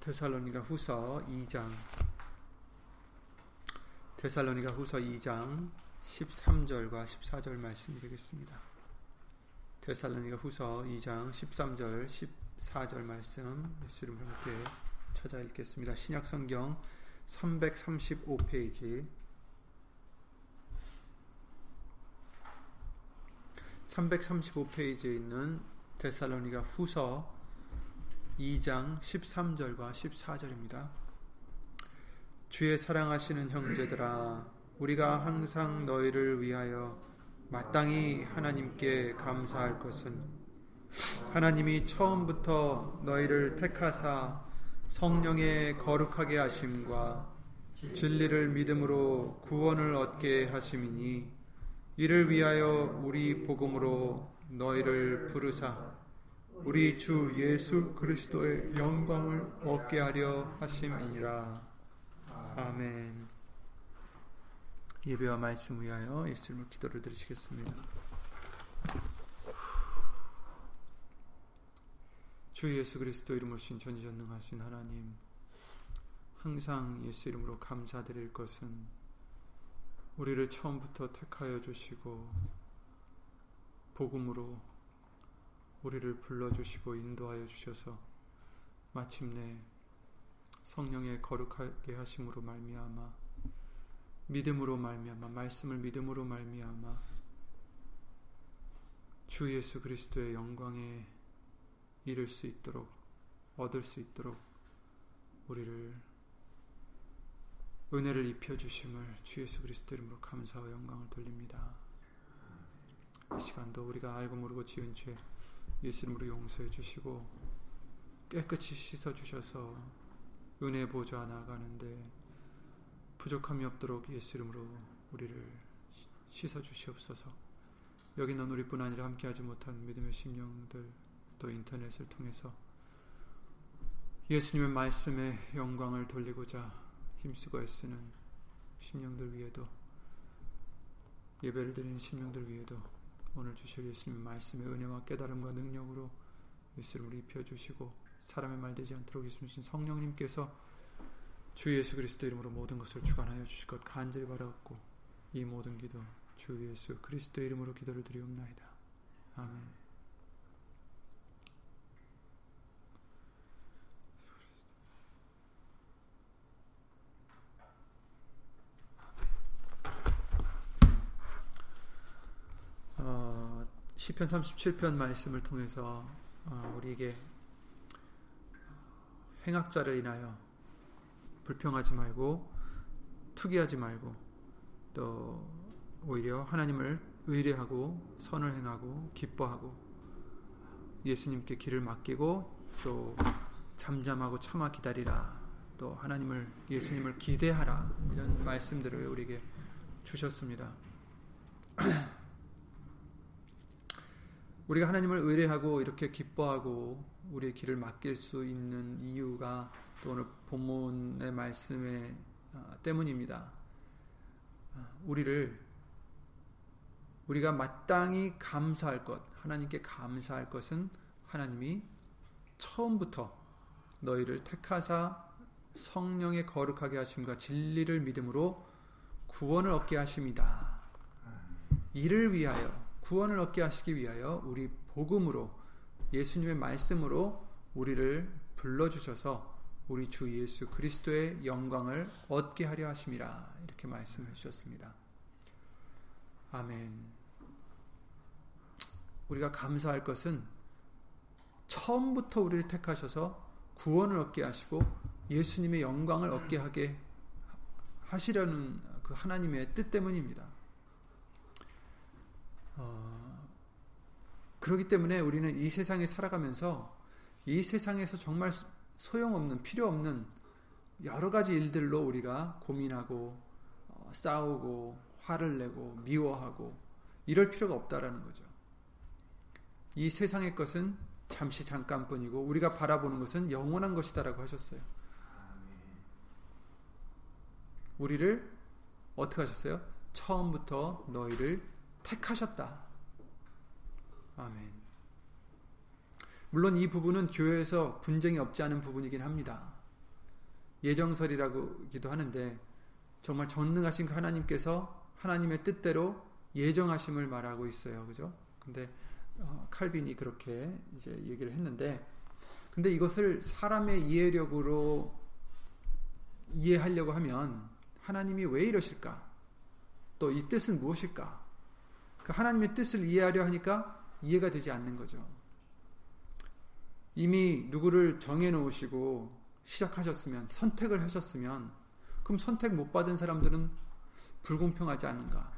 데살로니가 후서 2장 데살로니가 후서 2장 13절과 14절 말씀이 되겠습니다. 데살로니가 후서 2장 13절 14절 말씀 예수 이름으로 함께 찾아 읽겠습니다. 신약 성경 335페이지 335페이지에 있는 데살로니가 후서 2장 13절과 14절입니다. 주의 사랑하시는 형제들아 우리가 항상 너희를 위하여 마땅히 하나님께 감사할 것은 하나님이 처음부터 너희를 택하사 성령의 거룩하게 하심과 진리를 믿음으로 구원을 얻게 하심이니 이를 위하여 우리 복음으로 너희를 부르사 우리 주 예수 그리스도의 영광을 얻게 하려 하심이니라. 아멘. 예배와 말씀 위하여 예수님을 기도를 드리시겠습니다. 주 예수 그리스도 이름으로 신 전지전능하신 하나님 항상 예수 이름으로 감사드릴 것은 우리를 처음부터 택하여 주시고 복음으로 우리를 불러주시고 인도하여 주셔서 마침내 성령의 거룩하게 하심으로 말미암아 믿음으로 말미암아 말씀을 믿음으로 말미암아 주 예수 그리스도의 영광에 이를 수 있도록 얻을 수 있도록 우리를 은혜를 입혀 주심을 주 예수 그리스도 이름으로 감사와 영광을 돌립니다. 이 시간도 우리가 알고 모르고 지은 죄 예수 이름으로 용서해 주시고 깨끗이 씻어 주셔서 은혜 보좌 나가는데 부족함이 없도록 예수 이름으로 우리를 씻어 주시옵소서. 여기는 우리뿐 아니라 함께하지 못한 믿음의 심령들 또 인터넷을 통해서 예수님의 말씀에 영광을 돌리고자 힘쓰고 애쓰는 심령들 위에도 예배를 드리는 심령들 위에도 오늘 주실 예수님의 말씀의 은혜와 깨달음과 능력으로 예수를 입혀주시고 사람의 말 되지 않도록 예수님 성령님께서 주 예수 그리스도 이름으로 모든 것을 주관하여 주실 것 간절히 바라옵고 이 모든 기도 주 예수 그리스도 이름으로 기도를 드리옵나이다. 아멘. 시편 37편 말씀을 통해서 어, 우리에게 행악자를 인하여 불평하지 말고 투기하지 말고 또 오히려 하나님을 의뢰하고 선을 행하고 기뻐하고 예수님께 길을 맡기고 또 잠잠하고 참아 기다리라 또 하나님을 예수님을 기대하라 이런 말씀들을 우리에게 주셨습니다. 우리가 하나님을 의뢰하고 이렇게 기뻐하고 우리의 길을 맡길 수 있는 이유가 또 오늘 본문의 말씀에 아, 때문입니다. 아, 우리를 우리가 마땅히 감사할 것, 하나님께 감사할 것은 하나님이 처음부터 너희를 택하사 성령의 거룩하게 하심과 진리를 믿음으로 구원을 얻게 하심이다. 이를 위하여 구원을 얻게 하시기 위하여 우리 복음으로 예수님의 말씀으로 우리를 불러주셔서 우리 주 예수 그리스도의 영광을 얻게 하려 하심이라 이렇게 말씀해 주셨습니다. 아멘. 우리가 감사할 것은 처음부터 우리를 택하셔서 구원을 얻게 하시고 예수님의 영광을 얻게 하게 하시려는 그 하나님의 뜻 때문입니다. 어, 그렇기 때문에 우리는 이 세상에 살아가면서 이 세상에서 정말 소용없는 필요 없는 여러 가지 일들로 우리가 고민하고 어, 싸우고 화를 내고 미워하고 이럴 필요가 없다라는 거죠. 이 세상의 것은 잠시 잠깐뿐이고 우리가 바라보는 것은 영원한 것이다라고 하셨어요. 우리를 어떻게 하셨어요? 처음부터 너희를 택하셨다. 아멘. 물론 이 부분은 교회에서 분쟁이 없지 않은 부분이긴 합니다. 예정설이라고기도 하는데 정말 전능하신 그 하나님께서 하나님의 뜻대로 예정하심을 말하고 있어요. 그죠? 근데 어, 칼빈이 그렇게 이제 얘기를 했는데 근데 이것을 사람의 이해력으로 이해하려고 하면 하나님이 왜 이러실까? 또 이 뜻은 무엇일까? 그 하나님의 뜻을 이해하려 하니까 이해가 되지 않는 거죠. 이미 누구를 정해 놓으시고 시작하셨으면 선택을 하셨으면 그럼 선택 못 받은 사람들은 불공평하지 않은가?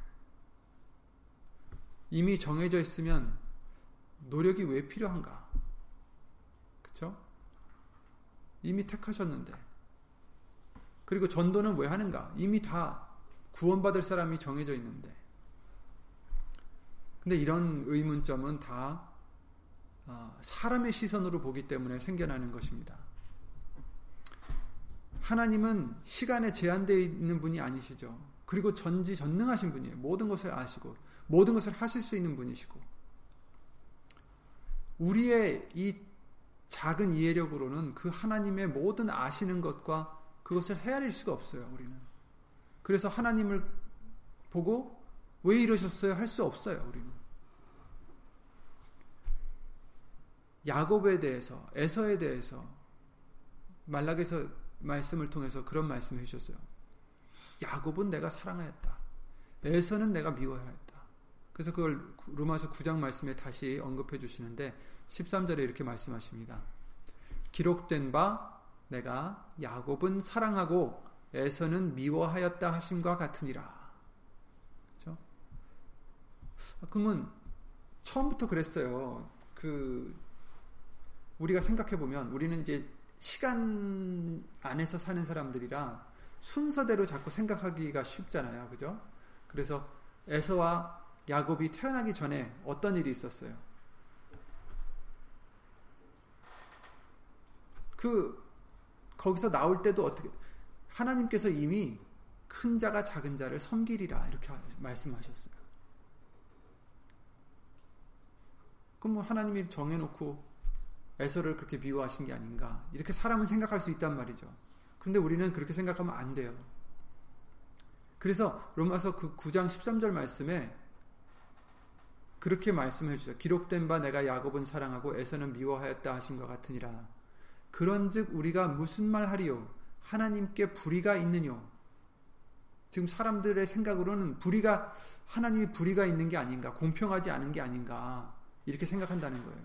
이미 정해져 있으면 노력이 왜 필요한가? 그렇죠? 이미 택하셨는데 그리고 전도는 왜 하는가? 이미 다 구원받을 사람이 정해져 있는데 근데 이런 의문점은 다 아, 사람의 시선으로 보기 때문에 생겨나는 것입니다. 하나님은 시간에 제한되어 있는 분이 아니시죠. 그리고 전지 전능하신 분이에요. 모든 것을 아시고 모든 것을 하실 수 있는 분이시고 우리의 이 작은 이해력으로는 그 하나님의 모든 아시는 것과 그것을 헤아릴 수가 없어요. 우리는. 그래서 하나님을 보고 왜 이러셨어요? 할 수 없어요. 우리는. 야곱에 대해서, 에서에 대해서 말락에서 말씀을 통해서 그런 말씀을 해주셨어요. 야곱은 내가 사랑하였다. 에서는 내가 미워하였다. 그래서 그걸 로마서 9장 말씀에 다시 언급해 주시는데 13절에 이렇게 말씀하십니다. 기록된 바 내가 야곱은 사랑하고 에서는 미워하였다 하심과 같으니라. 그렇죠? 그러면 처음부터 그랬어요. 그 우리가 생각해 보면 우리는 이제 시간 안에서 사는 사람들이라 순서대로 자꾸 생각하기가 쉽잖아요. 그죠? 그래서 에서와 야곱이 태어나기 전에 어떤 일이 있었어요? 그 거기서 나올 때도 어떻게 하나님께서 이미 큰 자가 작은 자를 섬기리라 이렇게 말씀하셨어요. 그럼 뭐 하나님이 정해놓고 에서를 그렇게 미워하신 게 아닌가 이렇게 사람은 생각할 수 있단 말이죠. 그런데 우리는 그렇게 생각하면 안 돼요. 그래서 로마서 그 9장 13절 말씀에 그렇게 말씀해 주세요. 기록된 바 내가 야곱은 사랑하고 에서는 미워하였다 하신 것 같으니라. 그런즉 우리가 무슨 말 하리요? 하나님께 불의가 있느뇨? 지금 사람들의 생각으로는 불의가 하나님이 불의가 있는 게 아닌가, 공평하지 않은 게 아닌가 이렇게 생각한다는 거예요.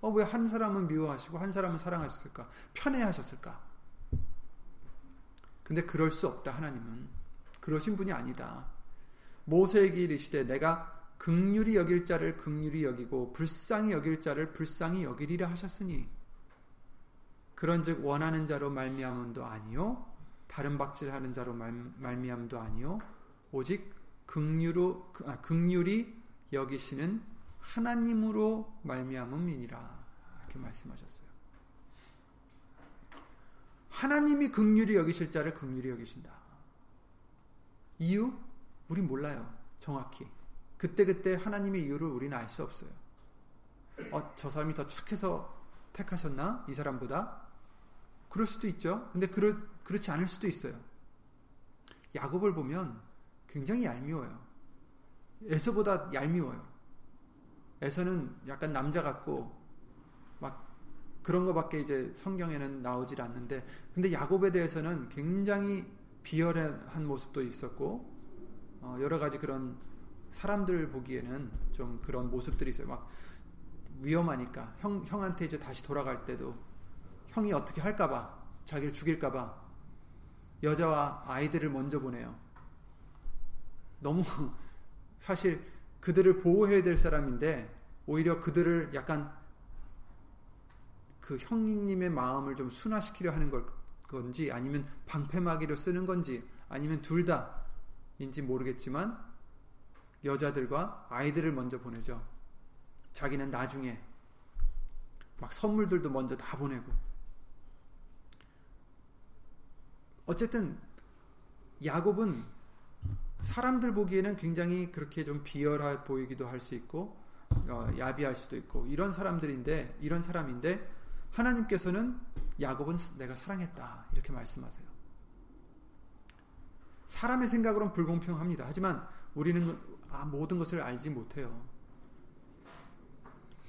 어, 왜 한 사람은 미워하시고 한 사람은 사랑하셨을까? 편애하셨을까? 근데 그럴 수 없다, 하나님은. 그러신 분이 아니다. 모세에게 이르시되 내가 극률이 여길 자를 극률이 여기고 불쌍히 여길 자를 불쌍히 여기리라 하셨으니 그런즉 원하는 자로 말미암음도 아니요 다른 박질하는 자로 말, 말미암도 아니요 오직 극률로 아, 여기시는 하나님으로 말미암음이니라 이렇게 말씀하셨어요. 하나님이 극률이 여기실 자를 극률이 여기신다. 이유? 우린 몰라요. 정확히. 그때그때 하나님의 이유를 우리는 알 수 없어요. 어, 저 사람이 더 착해서 택하셨나? 이 사람보다? 그럴 수도 있죠. 근데 그렇, 그렇지 않을 수도 있어요. 야곱을 보면 굉장히 얄미워요. 에서보다 얄미워요. 에서는 약간 남자 같고, 막 그런 거밖에 이제 성경에는 나오질 않는데, 근데 야곱에 대해서는 굉장히 비열한 모습도 있었고, 어, 여러 가지 그런 사람들 보기에는 좀 그런 모습들이 있어요. 막 위험하니까 형 형한테 이제 다시 돌아갈 때도 형이 어떻게 할까봐 자기를 죽일까봐 여자와 아이들을 먼저 보내요. 너무 사실 그들을 보호해야 될 사람인데 오히려 그들을 약간 그 형님의 마음을 좀 순화시키려 하는 걸 건지 아니면 방패막이로 쓰는 건지 아니면 둘 다인지 모르겠지만 여자들과 아이들을 먼저 보내죠. 자기는 나중에 막 선물들도 먼저 다 보내고. 어쨌든 야곱은 사람들 보기에는 굉장히 그렇게 좀 비열해 보이기도 할 수 있고 어, 야비할 수도 있고 이런 사람들인데 이런 사람인데 하나님께서는 야곱은 내가 사랑했다. 이렇게 말씀하세요. 사람의 생각으로는 불공평합니다. 하지만 우리는 아, 모든 것을 알지 못해요.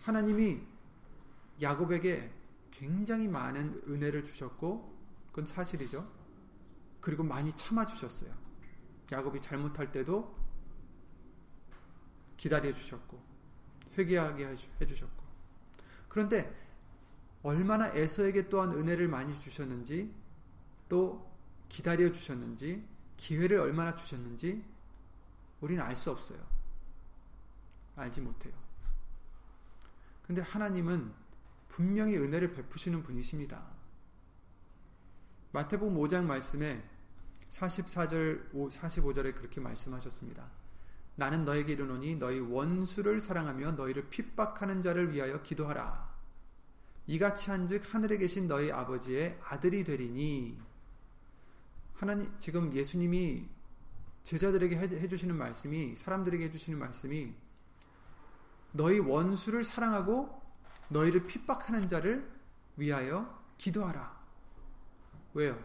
하나님이 야곱에게 굉장히 많은 은혜를 주셨고, 그건 사실이죠. 그리고 많이 참아 주셨어요. 야곱이 잘못할 때도 기다려 주셨고, 회개하게 해주셨고. 그런데 얼마나 에서에게 또한 은혜를 많이 주셨는지, 또 기다려 주셨는지, 기회를 얼마나 주셨는지 우리는 알 수 없어요. 알지 못해요. 근데 하나님은 분명히 은혜를 베푸시는 분이십니다. 마태복음 5장 말씀에 44절 45절에 그렇게 말씀하셨습니다. 나는 너에게 이르노니 너희 원수를 사랑하며 너희를 핍박하는 자를 위하여 기도하라. 이같이 한즉 하늘에 계신 너희 아버지의 아들이 되리니 하나님 지금 예수님이 제자들에게 해주시는 말씀이 사람들에게 해주시는 말씀이 너희 원수를 사랑하고 너희를 핍박하는 자를 위하여 기도하라. 왜요?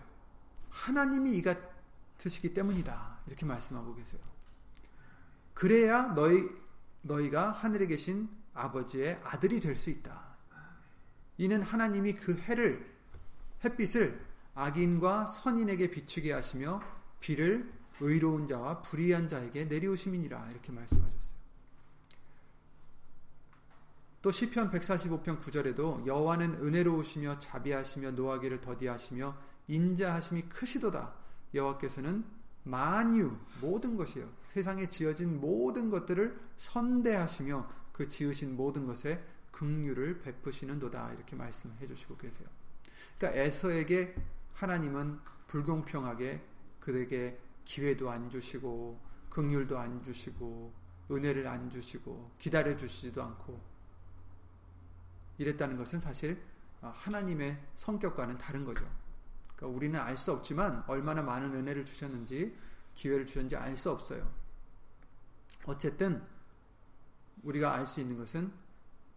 하나님이 이같 으시기 때문이다. 이렇게 말씀하고 계세요. 그래야 너희 너희가 하늘에 계신 아버지의 아들이 될 수 있다. 이는 하나님이 그 해를 햇빛을 악인과 선인에게 비추게 하시며 비를 의로운 자와 불의한 자에게 내리우심이니라 이렇게 말씀하셨어요. 또 시편 145편 9절에도 여호와는 은혜로우시며 자비하시며 노하기를 더디하시며 인자하심이 크시도다. 여호와께서는 만유 모든 것이요 세상에 지어진 모든 것들을 선대하시며 그 지으신 모든 것에 긍휼을 베푸시는도다 이렇게 말씀해 주시고 계세요. 그러니까 에서에게 하나님은 불공평하게 그에게 기회도 안 주시고 긍휼도 안 주시고 은혜를 안 주시고 기다려 주시지도 않고 이랬다는 것은 사실 어, 하나님의 성격과는 다른 거죠. 그러니까 우리는 알 수 없지만 얼마나 많은 은혜를 주셨는지 기회를 주셨는지 알 수 없어요. 어쨌든 우리가 알 수 있는 것은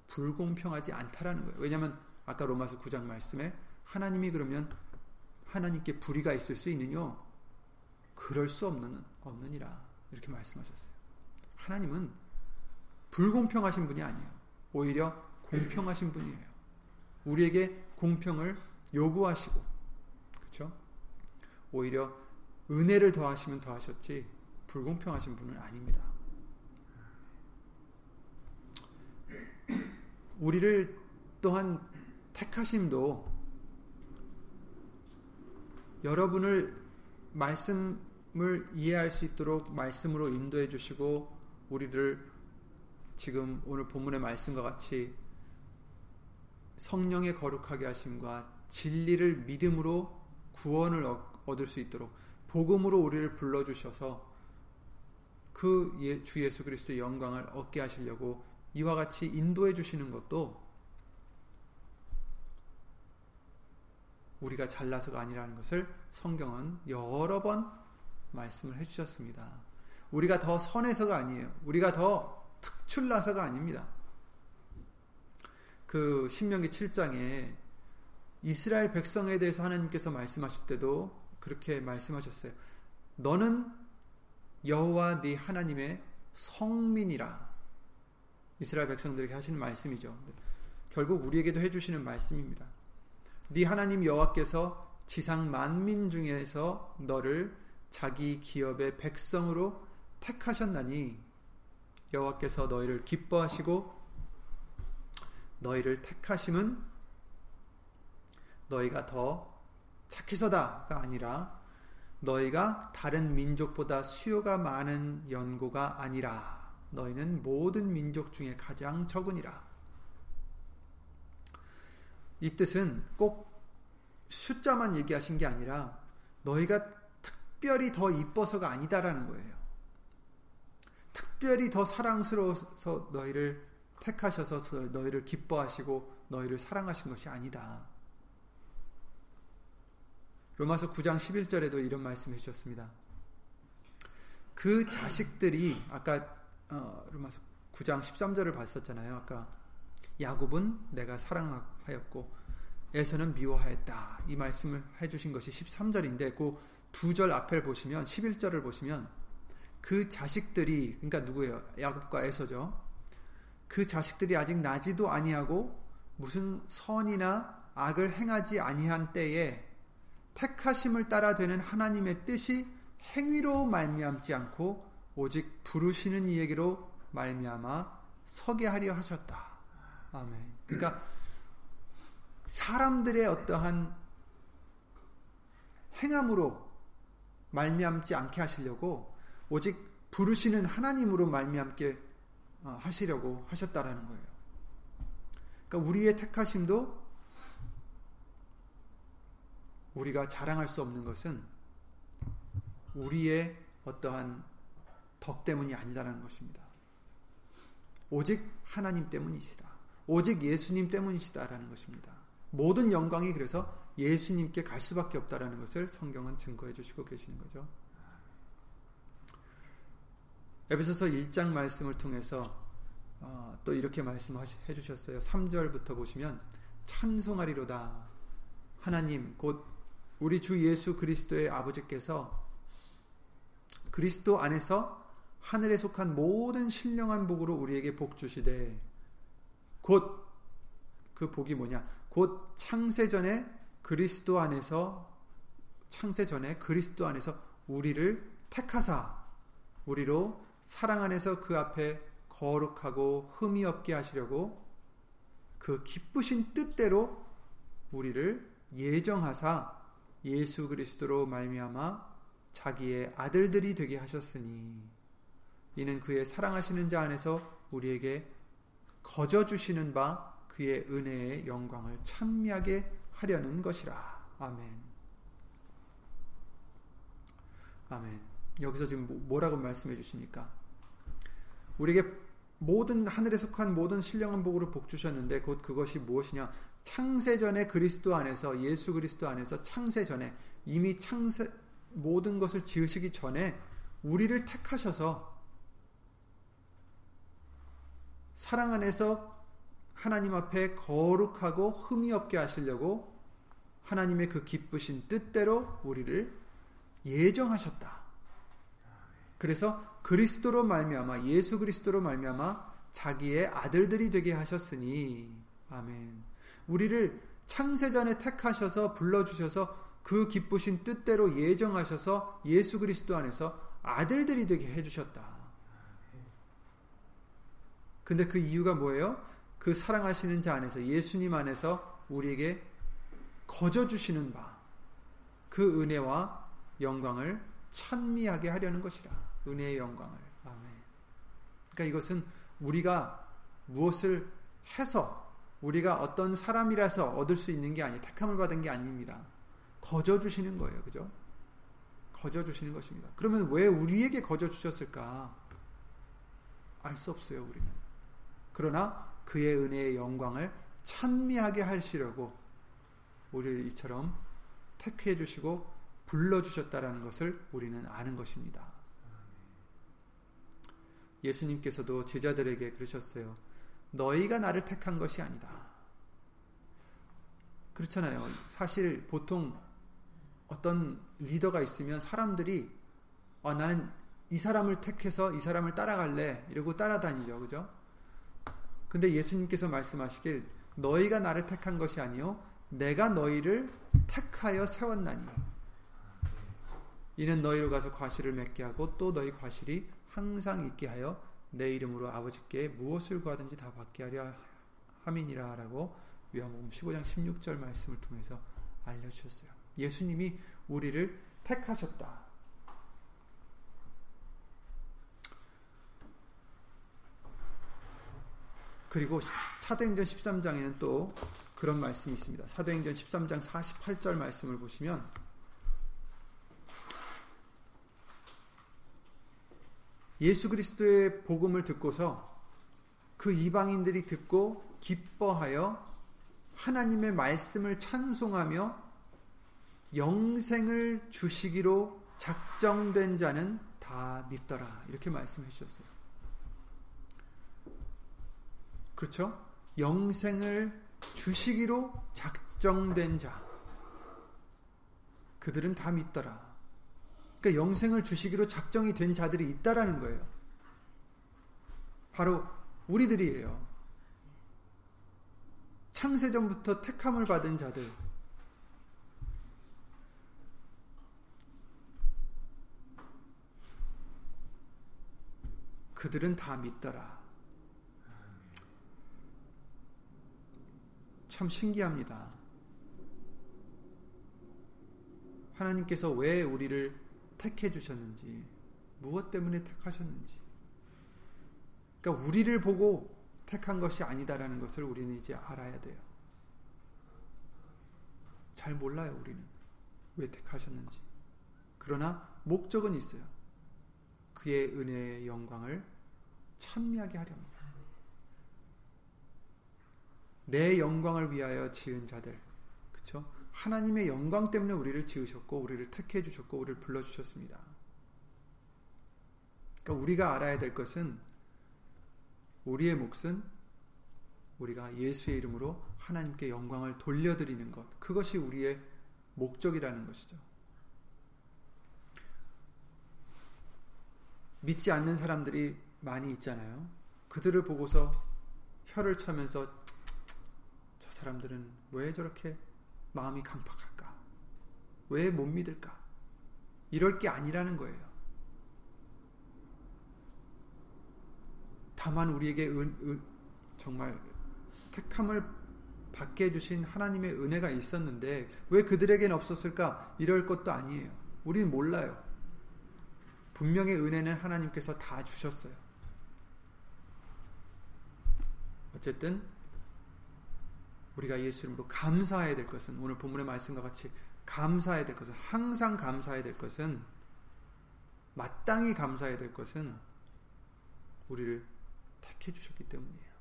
불공평하지 않다라는 거예요. 왜냐하면 아까 로마서 9장 말씀에 하나님이 그러면 하나님께 불의가 있을 수 있느뇨? 그럴 수 없는, 없느니라. 이렇게 말씀하셨어요. 하나님은 불공평하신 분이 아니에요. 오히려 공평하신 분이에요. 우리에게 공평을 요구하시고, 그렇죠? 오히려 은혜를 더하시면 더하셨지 불공평하신 분은 아닙니다. 우리를 또한 택하심도 여러분을 말씀을 이해할 수 있도록 말씀으로 인도해 주시고 우리를 지금 오늘 본문의 말씀과 같이 성령의 거룩하게 하심과 진리를 믿음으로 구원을 얻을 수 있도록 복음으로 우리를 불러 주셔서 그 주 예수 그리스도의 영광을 얻게 하시려고 이와 같이 인도해 주시는 것도 우리가 잘나서가 아니라는 것을 성경은 여러 번 말씀을 해주셨습니다. 우리가 더 선해서가 아니에요. 우리가 더 특출나서가 아닙니다. 그 신명기 7장에 이스라엘 백성에 대해서 하나님께서 말씀하실 때도 그렇게 말씀하셨어요. 너는 여호와 네 하나님의 성민이라. 이스라엘 백성들에게 하시는 말씀이죠. 결국 우리에게도 해 주시는 말씀입니다. 네 하나님 여호와께서 지상 만민 중에서 너를 자기 기업의 백성으로 택하셨나니 여호와께서 너희를 기뻐하시고 너희를 택하심은 너희가 더 착해서다가 아니라 너희가 다른 민족보다 수요가 많은 연고가 아니라 너희는 모든 민족 중에 가장 적으니라. 이 뜻은 꼭 숫자만 얘기하신 게 아니라 너희가 특별히 더 이뻐서가 아니다라는 거예요. 특별히 더 사랑스러워서 너희를 택하셔서 너희를 기뻐하시고 너희를 사랑하신 것이 아니다. 로마서 9장 11절에도 이런 말씀해 주셨습니다. 그 자식들이 아까 어, 로마서 9장 13절을 봤었잖아요. 아까 야곱은 내가 사랑하였고 에서는 미워하였다. 이 말씀을 해 주신 것이 13절인데 그 두 절 앞을 보시면 11절을 보시면 그 자식들이 그러니까 누구예요? 야곱과 에서죠. 그 자식들이 아직 나지도 아니하고 무슨 선이나 악을 행하지 아니한 때에 택하심을 따라 되는 하나님의 뜻이 행위로 말미암지 않고 오직 부르시는 이에게로 말미암아 서게 하려 하셨다. 아멘. 그러니까 사람들의 어떠한 행함으로 말미암지 않게 하시려고 오직 부르시는 하나님으로 말미암게 어, 하시려고 하셨다라는 거예요. 그러니까 우리의 택하심도 우리가 자랑할 수 없는 것은 우리의 어떠한 덕 때문이 아니다라는 것입니다. 오직 하나님 때문이시다. 오직 예수님 때문이시다라는 것입니다. 모든 영광이 그래서 예수님께 갈 수밖에 없다라는 것을 성경은 증거해 주시고 계시는 거죠. 에베소서 1장 말씀을 통해서 어, 또 이렇게 말씀해 주셨어요. 3절부터 보시면 찬송하리로다. 하나님 곧 우리 주 예수 그리스도의 아버지께서 그리스도 안에서 하늘에 속한 모든 신령한 복으로 우리에게 복 주시되 곧 그 복이 뭐냐? 곧 창세 전에 그리스도 안에서 창세 전에 그리스도 안에서 우리를 택하사 우리로 사랑 안에서 그 앞에 거룩하고 흠이 없게 하시려고 그 기쁘신 뜻대로 우리를 예정하사 예수 그리스도로 말미암아 자기의 아들들이 되게 하셨으니 이는 그의 사랑하시는 자 안에서 우리에게 거저 주시는 바 그의 은혜의 영광을 찬미하게 하려는 것이라. 아멘. 아멘. 여기서 지금 뭐, 뭐라고 말씀해 주십니까? 우리에게 모든 하늘에 속한 모든 신령한 복으로 복 주셨는데 곧 그것이 무엇이냐? 창세 전에 그리스도 안에서 예수 그리스도 안에서 창세 전에 이미 창세 모든 것을 지으시기 전에 우리를 택하셔서 사랑 안에서 하나님 앞에 거룩하고 흠이 없게 하시려고 하나님의 그 기쁘신 뜻대로 우리를 예정하셨다. 그래서 그리스도로 말미암아 예수 그리스도로 말미암아 자기의 아들들이 되게 하셨으니 아멘. 우리를 창세전에 택하셔서 불러 주셔서 그 기쁘신 뜻대로 예정하셔서 예수 그리스도 안에서 아들들이 되게 해 주셨다. 근데 그 이유가 뭐예요? 그 사랑하시는 자 안에서 예수님 안에서 우리에게 거저 주시는 바, 그 은혜와 영광을 찬미하게 하려는 것이라. 은혜의 영광을. 아멘. 그러니까 이것은 우리가 무엇을 해서 우리가 어떤 사람이라서 얻을 수 있는 게 아니에요. 택함을 받은 게 아닙니다. 거저 주시는 거예요. 그죠? 거저 주시는 것입니다. 그러면 왜 우리에게 거저 주셨을까? 알 수 없어요, 우리는. 그러나 그의 은혜의 영광을 찬미하게 하시려고 우리 이처럼 택해 주시고 불러 주셨다라는 것을 우리는 아는 것입니다. 예수님께서도 제자들에게 그러셨어요. 너희가 나를 택한 것이 아니다. 그렇잖아요. 사실 보통 어떤 리더가 있으면 사람들이 어, 나는 이 사람을 택해서 이 사람을 따라갈래 이러고 따라다니죠. 그죠? 근데 예수님께서 말씀하시길 너희가 나를 택한 것이 아니요 내가 너희를 택하여 세웠나니 이는 너희로 가서 과실을 맺게 하고 또 너희 과실이 항상 있게 하여 내 이름으로 아버지께 무엇을 구하든지 다 받게 하려 함이니라라고 요한복음 15장 16절 말씀을 통해서 알려주셨어요. 예수님이 우리를 택하셨다. 그리고 사도행전 13장에는 또 그런 말씀이 있습니다. 사도행전 13장 48절 말씀을 보시면 예수 그리스도의 복음을 듣고서 그 이방인들이 듣고 기뻐하여 하나님의 말씀을 찬송하며 영생을 주시기로 작정된 자는 다 믿더라. 이렇게 말씀해 주셨어요. 그렇죠? 영생을 주시기로 작정된 자 그들은 다 믿더라. 그러니까 영생을 주시기로 작정이 된 자들이 있다라는 거예요. 바로 우리들이에요. 창세전부터 택함을 받은 자들. 그들은 다 믿더라. 참 신기합니다. 하나님께서 왜 우리를 택해 주셨는지, 무엇 때문에 택하셨는지. 그러니까 우리를 보고 택한 것이 아니다라는 것을 우리는 이제 알아야 돼요. 잘 몰라요, 우리는. 왜 택하셨는지. 그러나 목적은 있어요. 그의 은혜의 영광을 찬미하게 하렵니다. 내 영광을 위하여 지은 자들. 그쵸? 하나님의 영광 때문에 우리를 지으셨고, 우리를 택해 주셨고, 우리를 불러 주셨습니다. 그러니까 우리가 알아야 될 것은 우리의 몫은 우리가 예수의 이름으로 하나님께 영광을 돌려드리는 것. 그것이 우리의 목적이라는 것이죠. 믿지 않는 사람들이 많이 있잖아요. 그들을 보고서 혀를 차면서 저 사람들은 왜 저렇게 마음이 강팍할까? 왜 못 믿을까? 이럴 게 아니라는 거예요. 다만 우리에게 은, 은, 정말 택함을 받게 해주신 하나님의 은혜가 있었는데 왜 그들에게는 없었을까? 이럴 것도 아니에요. 우리는 몰라요. 분명히 은혜는 하나님께서 다 주셨어요. 어쨌든 우리가 예수 이름으로 감사해야 될 것은 오늘 본문의 말씀과 같이 감사해야 될 것은 항상 감사해야 될 것은 마땅히 감사해야 될 것은 우리를 택해 주셨기 때문이에요.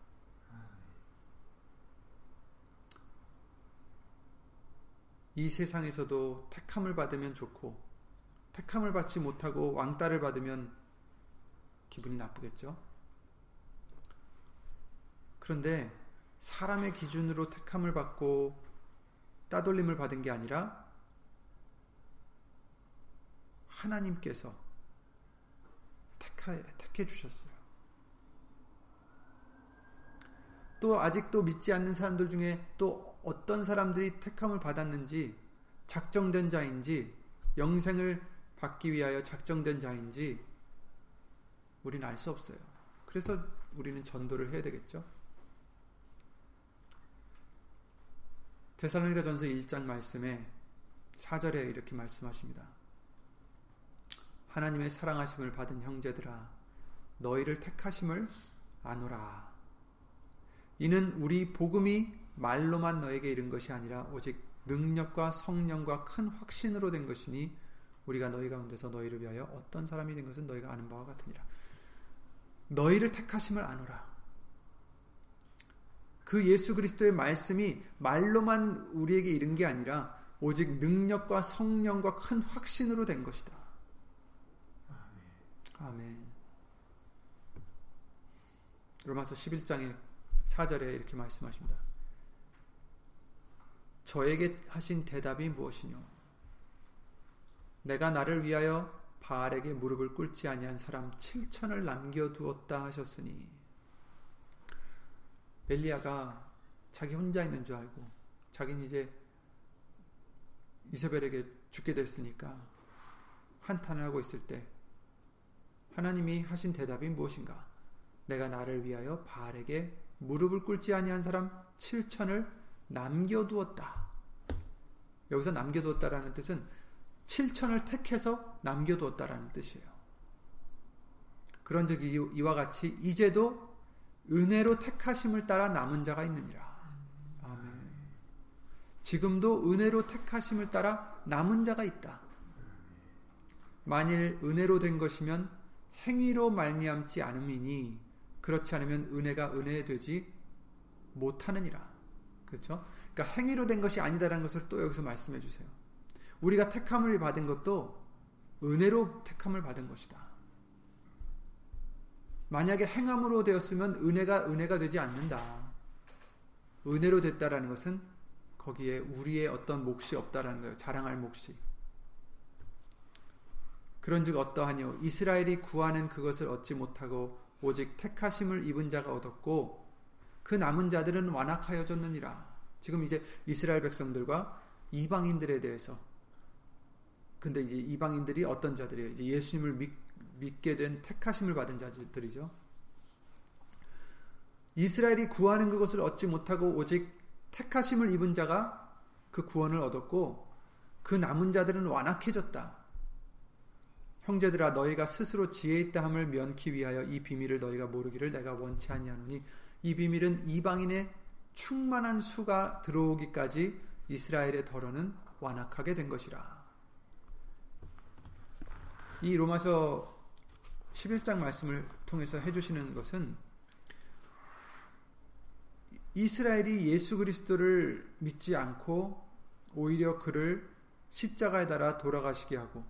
이 세상에서도 택함을 받으면 좋고 택함을 받지 못하고 왕따를 받으면 기분이 나쁘겠죠. 그런데 사람의 기준으로 택함을 받고 따돌림을 받은 게 아니라 하나님께서 택해, 택해 주셨어요. 또 아직도 믿지 않는 사람들 중에 또 어떤 사람들이 택함을 받았는지 작정된 자인지 영생을 받기 위하여 작정된 자인지 우리는 알 수 없어요. 그래서 우리는 전도를 해야 되겠죠. 데살로니가 전서 1장 말씀에 4절에 이렇게 말씀하십니다. 하나님의 사랑하심을 받은 형제들아 너희를 택하심을 아노라. 이는 우리 복음이 말로만 너에게 이른 것이 아니라 오직 능력과 성령과 큰 확신으로 된 것이니 우리가 너희 가운데서 너희를 위하여 어떤 사람이 된 것은 너희가 아는 바와 같으니라. 너희를 택하심을 아노라. 그 예수 그리스도의 말씀이 말로만 우리에게 이른 게 아니라 오직 능력과 성령과 큰 확신으로 된 것이다. 아멘. 로마서 11장에 4절에 이렇게 말씀하십니다. 저에게 하신 대답이 무엇이뇨? 내가 나를 위하여 바알에게 무릎을 꿇지 아니한 사람 7천을 남겨 두었다 하셨으니 엘리야가 자기 혼자 있는 줄 알고 자기는 이제 이세벨에게 죽게 됐으니까 한탄을 하고 있을 때 하나님이 하신 대답이 무엇인가? 내가 나를 위하여 바알에게 무릎을 꿇지 아니한 사람 7천을 남겨두었다. 여기서 남겨두었다라는 뜻은 7천을 택해서 남겨두었다라는 뜻이에요. 그런즉 이와 같이 이제도 은혜로 택하심을 따라 남은 자가 있느니라. 아멘. 지금도 은혜로 택하심을 따라 남은 자가 있다. 만일 은혜로 된 것이면 행위로 말미암지 않음이니 그렇지 않으면 은혜가 은혜 되지 못하느니라. 그렇죠? 그러니까 행위로 된 것이 아니다라는 것을 또 여기서 말씀해 주세요. 우리가 택함을 받은 것도 은혜로 택함을 받은 것이다. 만약에 행함으로 되었으면 은혜가 은혜가 되지 않는다. 은혜로 됐다라는 것은 거기에 우리의 어떤 몫이 없다라는 거예요. 자랑할 몫이. 그런즉 어떠하뇨 이스라엘이 구하는 그것을 얻지 못하고 오직 택하심을 입은 자가 얻었고 그 남은 자들은 완악하여졌느니라. 지금 이제 이스라엘 백성들과 이방인들에 대해서 근데 이제 이방인들이 어떤 자들이에요? 이제 예수님을 믿, 믿게 된 택하심을 받은 자들이죠. 이스라엘이 구하는 그것을 얻지 못하고 오직 택하심을 입은 자가 그 구원을 얻었고 그 남은 자들은 완악해졌다. 형제들아 너희가 스스로 지혜 있다 함을 면키 위하여 이 비밀을 너희가 모르기를 내가 원치 아니하노니 이 비밀은 이방인의 충만한 수가 들어오기까지 이스라엘의 덜어는 완악하게 된 것이라. 이 로마서 11장 말씀을 통해서 해주시는 것은 이스라엘이 예수 그리스도를 믿지 않고 오히려 그를 십자가에 달아 돌아가시게 하고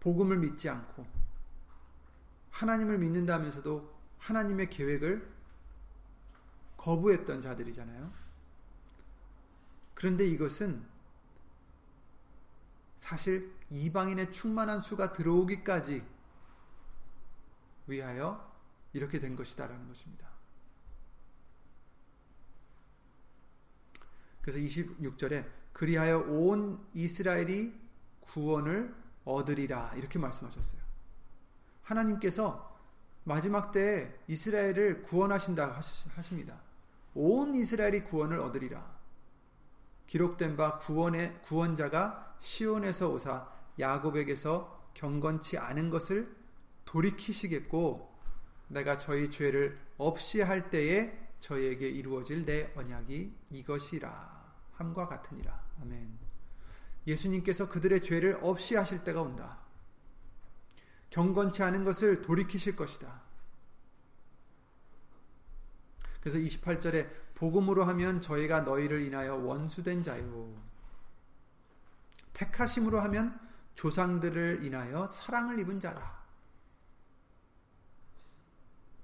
복음을 믿지 않고 하나님을 믿는다면서도 하나님의 계획을 거부했던 자들이잖아요. 그런데 이것은 사실 이방인의 충만한 수가 들어오기까지 위하여 이렇게 된 것이다라는 것입니다. 그래서 26절에 그리하여 온 이스라엘이 구원을 얻으리라 이렇게 말씀하셨어요. 하나님께서 마지막 때에 이스라엘을 구원하신다 하십니다. 온 이스라엘이 구원을 얻으리라. 기록된 바 구원의 구원자가 시온에서 오사 야곱에게서 경건치 않은 것을 돌이키시겠고 내가 저희 죄를 없이 할 때에 저희에게 이루어질 내 언약이 이것이라 함과 같으니라. 아멘. 예수님께서 그들의 죄를 없이 하실 때가 온다. 경건치 않은 것을 돌이키실 것이다. 그래서 28절에 복음으로 하면 저희가 너희를 인하여 원수된 자요. 택하심으로 하면 조상들을 인하여 사랑을 입은 자다.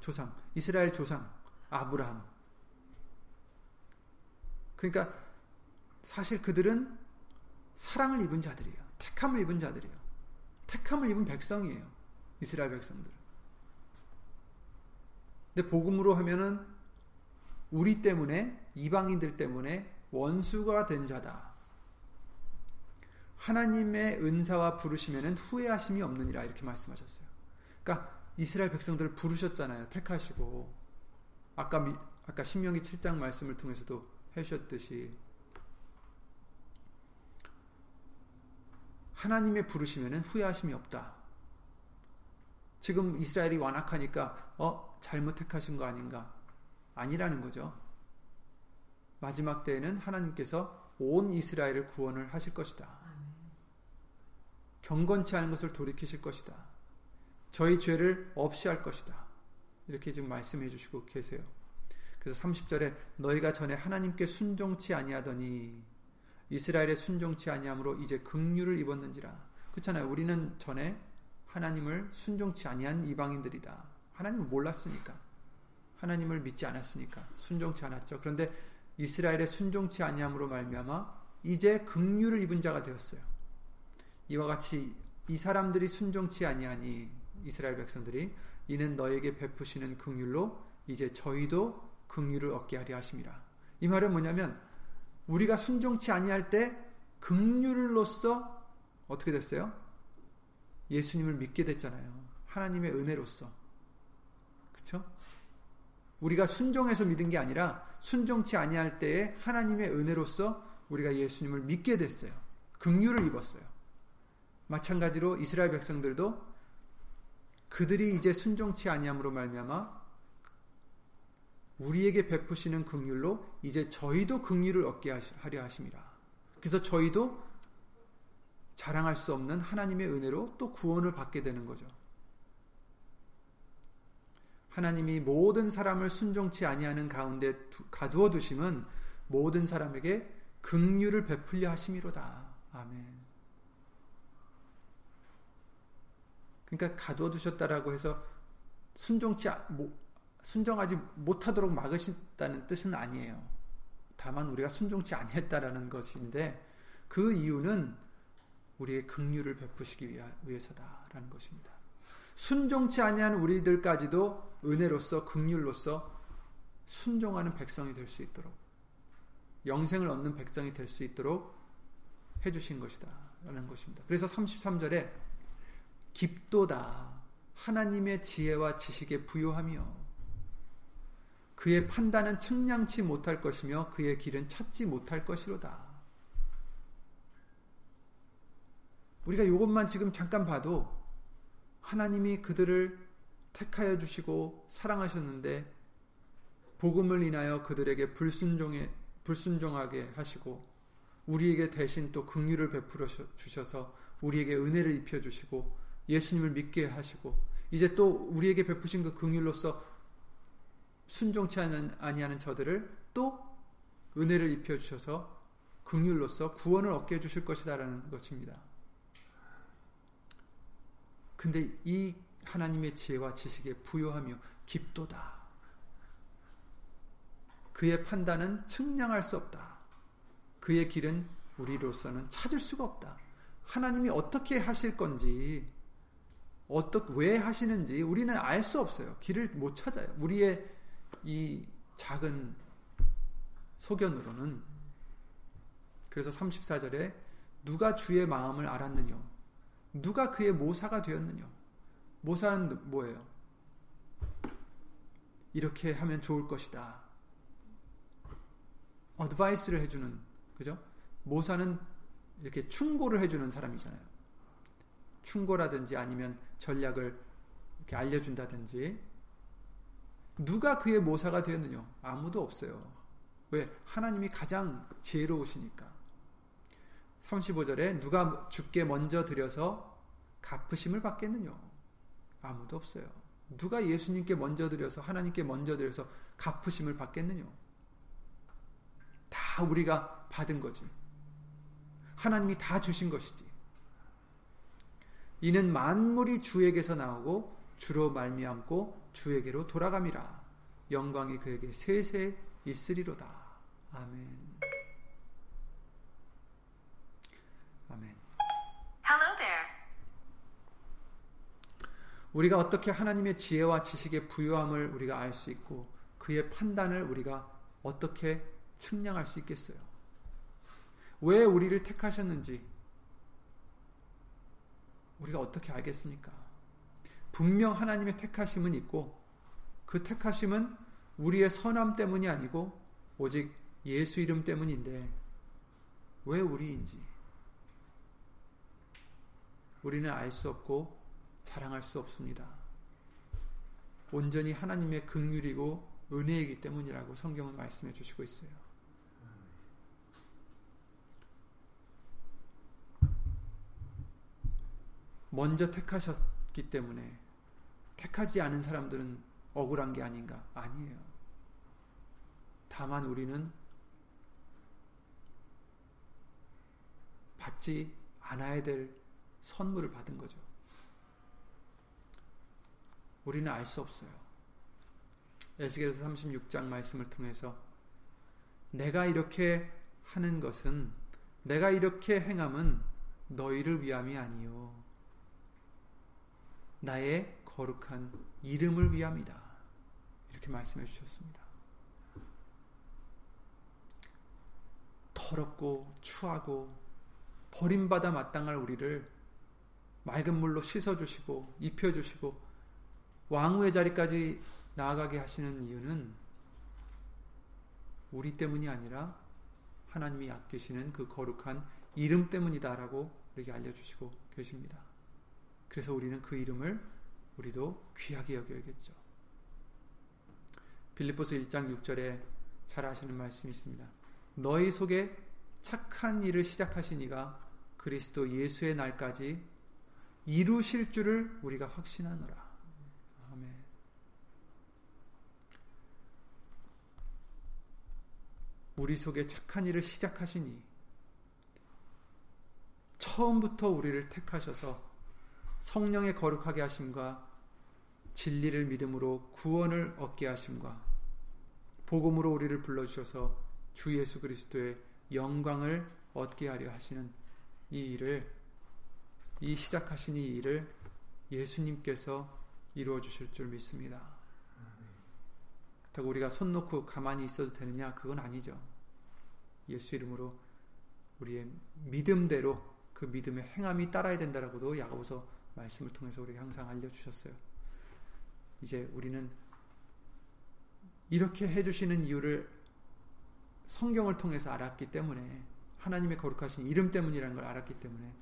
조상, 이스라엘 조상, 아브라함. 그러니까 사실 그들은 사랑을 입은 자들이에요. 택함을 입은 자들이에요. 택함을 입은 백성이에요. 이스라엘 백성들은. 근데 복음으로 하면은 우리 때문에 이방인들 때문에 원수가 된 자다. 하나님의 은사와 부르시면은 후회하심이 없느니라 이렇게 말씀하셨어요. 그러니까 이스라엘 백성들을 부르셨잖아요. 택하시고 아까 아까 신명기 7장 말씀을 통해서도 해주셨듯이 하나님의 부르시면은 후회하심이 없다. 지금 이스라엘이 완악하니까 어 잘못 택하신 거 아닌가? 아니라는 거죠. 마지막 때에는 하나님께서 온 이스라엘을 구원을 하실 것이다. 경건치 않은 것을 돌이키실 것이다. 저희 죄를 없이 할 것이다. 이렇게 지금 말씀해 주시고 계세요. 그래서 30절에 너희가 전에 하나님께 순종치 아니하더니 이스라엘의 순종치 아니함으로 이제 긍휼을 입었는지라. 그렇잖아요. 우리는 전에 하나님을 순종치 아니한 이방인들이다. 하나님을 몰랐으니까. 하나님을 믿지 않았으니까 순종치 않았죠. 그런데 이스라엘의 순종치 아니함으로 말미암아 이제 긍휼을 입은 자가 되었어요. 이와 같이 이 사람들이 순종치 아니하니 이스라엘 백성들이 이는 너에게 베푸시는 긍휼로 이제 저희도 긍휼을 얻게 하려 하심이라. 이 말은 뭐냐면 우리가 순종치 아니할 때 긍휼로서 어떻게 됐어요? 예수님을 믿게 됐잖아요. 하나님의 은혜로서. 그렇죠? 우리가 순종해서 믿은 게 아니라 순종치 아니할 때에 하나님의 은혜로서 우리가 예수님을 믿게 됐어요. 긍휼을 입었어요. 마찬가지로 이스라엘 백성들도 그들이 이제 순종치 아니함으로 말미암아 우리에게 베푸시는 긍휼로 이제 저희도 긍휼을 얻게 하려 하심이라. 그래서 저희도 자랑할 수 없는 하나님의 은혜로 또 구원을 받게 되는 거죠. 하나님이 모든 사람을 순종치 아니하는 가운데 가두어 두심은 모든 사람에게 긍휼을 베풀려 하심이로다. 아멘. 그러니까 가두어 두셨다라고 해서 순종치 뭐, 순종하지 못하도록 막으신다는 뜻은 아니에요. 다만 우리가 순종치 아니했다라는 것인데 그 이유는 우리의 긍휼을 베푸시기 위해서다라는 것입니다. 순종치 아니한 우리들까지도 은혜로서 긍휼로서 순종하는 백성이 될 수 있도록 영생을 얻는 백성이 될 수 있도록 해 주신 것이다 라는 것입니다. 그래서 33절에 깊도다 하나님의 지혜와 지식에 부요하며 그의 판단은 측량치 못할 것이며 그의 길은 찾지 못할 것이로다. 우리가 이것만 지금 잠깐 봐도 하나님이 그들을 택하여 주시고 사랑하셨는데 복음을 인하여 그들에게 불순종에 불순종하게 하시고 우리에게 대신 또 긍휼을 베풀어 주셔서 우리에게 은혜를 입혀 주시고 예수님을 믿게 하시고 이제 또 우리에게 베푸신 그 긍휼로서 순종치 아니하는 저들을 또 은혜를 입혀 주셔서 긍휼로서 구원을 얻게 해 주실 것이다라는 것입니다. 근데 이 하나님의 지혜와 지식에 부여하며 깊도다. 그의 판단은 측량할 수 없다. 그의 길은 우리로서는 찾을 수가 없다. 하나님이 어떻게 하실 건지, 어떻게, 왜 하시는지 우리는 알 수 없어요. 길을 못 찾아요. 우리의 이 작은 소견으로는. 그래서 34절에 누가 주의 마음을 알았느냐? 누가 그의 모사가 되었느냐? 모사는 뭐예요? 이렇게 하면 좋을 것이다. 어드바이스를 해주는, 그죠? 모사는 이렇게 충고를 해주는 사람이잖아요. 충고라든지 아니면 전략을 이렇게 알려준다든지. 누가 그의 모사가 되었느냐? 아무도 없어요. 왜? 하나님이 가장 지혜로우시니까. 35절에 누가 죽게 먼저 드려서 갚으심을 받겠느냐? 아무도 없어요. 누가 예수님께 먼저 드려서 하나님께 먼저 드려서 갚으심을 받겠느냐? 다 우리가 받은 거지. 하나님이 다 주신 것이지. 이는 만물이 주에게서 나오고 주로 말미암고 주에게로 돌아감이라. 영광이 그에게 세세 있으리로다. 아멘. 우리가 어떻게 하나님의 지혜와 지식의 부유함을 우리가 알 수 있고 그의 판단을 우리가 어떻게 측량할 수 있겠어요? 왜 우리를 택하셨는지 우리가 어떻게 알겠습니까? 분명 하나님의 택하심은 있고 그 택하심은 우리의 선함 때문이 아니고 오직 예수 이름 때문인데 왜 우리인지 우리는 알 수 없고 자랑할 수 없습니다. 온전히 하나님의 긍휼이고 은혜이기 때문이라고 성경은 말씀해 주시고 있어요. 먼저 택하셨기 때문에 택하지 않은 사람들은 억울한 게 아닌가? 아니에요. 다만 우리는 받지 않아야 될 선물을 받은 거죠. 우리는 알 수 없어요. 에스겔서 36장 말씀을 통해서 내가 이렇게 하는 것은 내가 이렇게 행함은 너희를 위함이 아니요 나의 거룩한 이름을 위함이다. 이렇게 말씀해 주셨습니다. 더럽고 추하고 버림받아 마땅할 우리를 맑은 물로 씻어 주시고 입혀 주시고 왕후의 자리까지 나아가게 하시는 이유는 우리 때문이 아니라 하나님이 아끼시는 그 거룩한 이름 때문이다라고 우리에게 알려주시고 계십니다. 그래서 우리는 그 이름을 우리도 귀하게 여겨야겠죠. 빌립보서 1장 6절에 잘 아시는 말씀이 있습니다. 너희 속에 착한 일을 시작하신 이가 그리스도 예수의 날까지 이루실 줄을 우리가 확신하노라. 아멘. 우리 속에 착한 일을 시작하시니 처음부터 우리를 택하셔서 성령의 거룩하게 하심과 진리를 믿음으로 구원을 얻게 하심과 복음으로 우리를 불러주셔서 주 예수 그리스도의 영광을 얻게 하려 하시는 이 일을 이 시작하신 이 일을 예수님께서 이루어 주실 줄 믿습니다. 그렇다고 우리가 손 놓고 가만히 있어도 되느냐? 그건 아니죠. 예수 이름으로 우리의 믿음대로 그 믿음의 행함이 따라야 된다라고도 야고보서 말씀을 통해서 우리가 항상 알려주셨어요. 이제 우리는 이렇게 해주시는 이유를 성경을 통해서 알았기 때문에 하나님의 거룩하신 이름 때문이라는 걸 알았기 때문에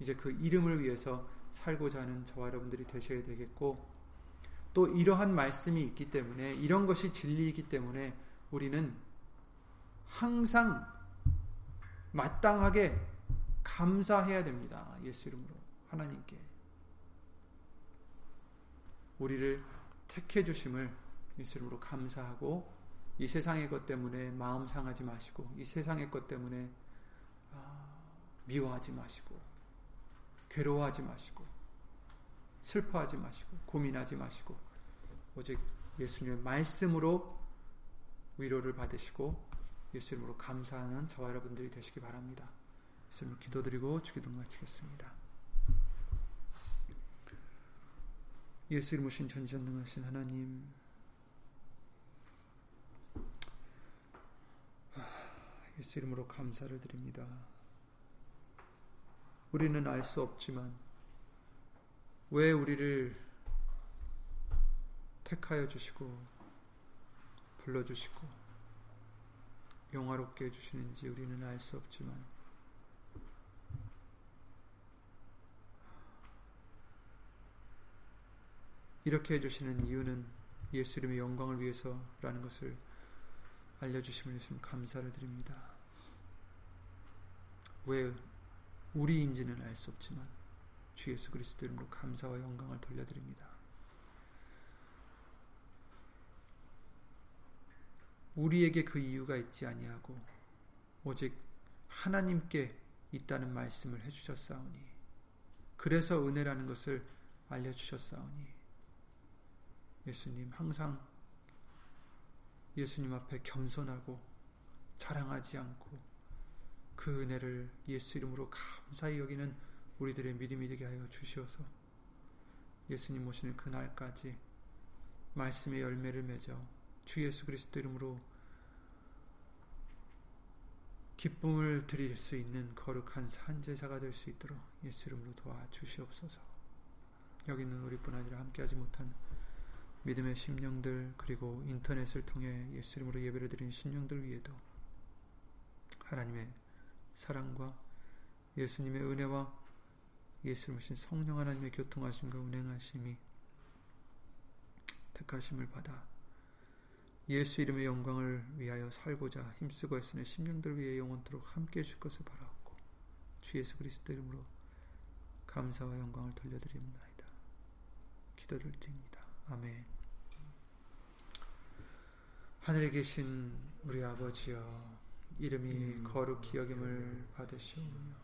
이제 그 이름을 위해서 살고자 하는 저와 여러분들이 되셔야 되겠고 또 이러한 말씀이 있기 때문에 이런 것이 진리이기 때문에 우리는 항상 마땅하게 감사해야 됩니다. 예수 이름으로 하나님께 우리를 택해 주심을 예수 이름으로 감사하고 이 세상의 것 때문에 마음 상하지 마시고 이 세상의 것 때문에 아, 미워하지 마시고 괴로워하지 마시고 슬퍼하지 마시고 고민하지 마시고 오직 예수님의 말씀으로 위로를 받으시고 예수 이름으로 감사하는 저와 여러분들이 되시기 바랍니다. 예수님 기도드리고 주기도 마치겠습니다. 예수 이름으신 전지전능하신 하나님 예수 이름으로 감사를 드립니다. 우리는 알 수 없지만 왜 우리를 택하여 주시고 불러주시고 영화롭게 해주시는지 우리는 알 수 없지만 이렇게 해주시는 이유는 예수 이름의 영광을 위해서라는 것을 알려주심을 예수님 감사를 드립니다. 왜 우리인지는 알 수 없지만 주 예수 그리스도 이름으로 감사와 영광을 돌려드립니다. 우리에게 그 이유가 있지 아니하고 오직 하나님께 있다는 말씀을 해주셨사오니 그래서 은혜라는 것을 알려주셨사오니 예수님 항상 예수님 앞에 겸손하고 자랑하지 않고 그 은혜를 예수 이름으로 감사히 여기는 우리들의 믿음이 되게 하여 주시어서 예수님 오시는 그날까지 말씀의 열매를 맺어 주 예수 그리스도 이름으로 기쁨을 드릴 수 있는 거룩한 산제사가 될 수 있도록 예수 이름으로 도와주시옵소서. 여기 있는 우리뿐 아니라 함께하지 못한 믿음의 심령들 그리고 인터넷을 통해 예수 이름으로 예배를 드린 심령들 위에도 하나님의 사랑과 예수님의 은혜와 예수님이신 성령 하나님의 교통하심과 운행하심이 택하심을 받아 예수 이름의 영광을 위하여 살고자 힘쓰고 애쓰는 심령들 위해 영원토록 함께 해줄 것을 바라옵고 주 예수 그리스도 이름으로 감사와 영광을 돌려드립니다. 기도를 드립니다. 아멘 하늘에 계신 우리 아버지여 이름이 거룩히 여김을 받으시오며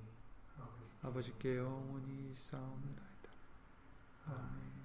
아버지께 영원히 싸움나이다. 아멘